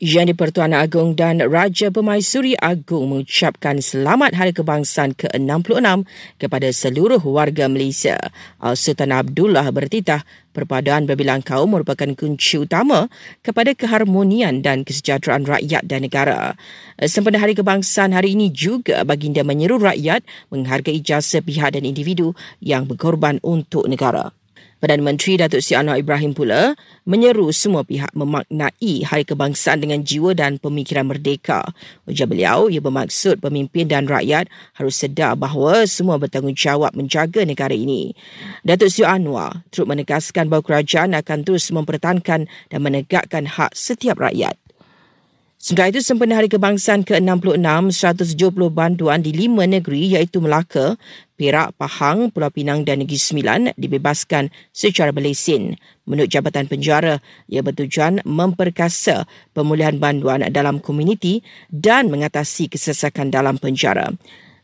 Yang di-Pertuan Agong dan Raja Pemaisuri Agong mengucapkan selamat Hari Kebangsaan ke-66 kepada seluruh warga Malaysia. Al-Sultan Abdullah bertitah perpaduan berbilang kaum merupakan kunci utama kepada keharmonian dan kesejahteraan rakyat dan negara. Sempena Hari Kebangsaan hari ini juga baginda menyeru rakyat menghargai jasa pihak dan individu yang berkorban untuk negara. Perdana Menteri Datuk Seri Anwar Ibrahim pula menyeru semua pihak memaknai Hari Kebangsaan dengan jiwa dan pemikiran merdeka. Ujar beliau, ia bermaksud pemimpin dan rakyat harus sedar bahawa semua bertanggungjawab menjaga negara ini. Datuk Seri Anwar turut menegaskan bahawa kerajaan akan terus mempertahankan dan menegakkan hak setiap rakyat. Sementara itu, sempena Hari Kebangsaan ke-66, 170 banduan di lima negeri iaitu Melaka, Perak, Pahang, Pulau Pinang dan Negeri Sembilan dibebaskan secara berlesen. Menurut Jabatan Penjara, ia bertujuan memperkasa pemulihan banduan dalam komuniti dan mengatasi kesesakan dalam penjara.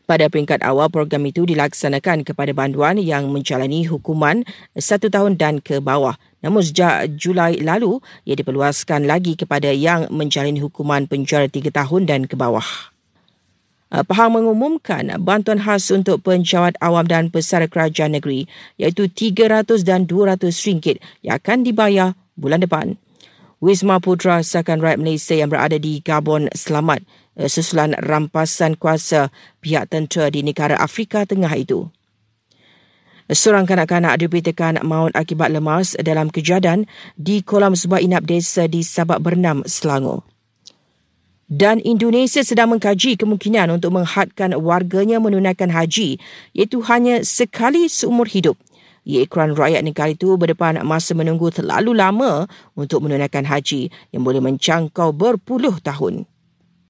Pada peringkat awal, program itu dilaksanakan kepada banduan yang menjalani hukuman satu tahun dan ke bawah. Namun sejak Julai lalu, ia diperluaskan lagi kepada yang menjalani hukuman penjara tiga tahun dan ke bawah. Uh, Pahang mengumumkan bantuan khas untuk penjawat awam dan pesara kerajaan negeri iaitu 300 dan 200 ringgit yang akan dibayar bulan depan. Wisma Putra Sakan Rakyat Malaysia yang berada di Gabon selamat eh, susulan rampasan kuasa pihak tentera di negara Afrika Tengah itu. Seorang kanak-kanak diberitakan maut akibat lemas dalam kejadian di kolam sebuah inap desa di Sabak Bernam, Selangor. Dan Indonesia sedang mengkaji kemungkinan untuk menghadkan warganya menunaikan haji iaitu hanya sekali seumur hidup ia ikran rakyat negara itu berdepan masa menunggu terlalu lama untuk menunaikan haji yang boleh mencangkau berpuluh tahun.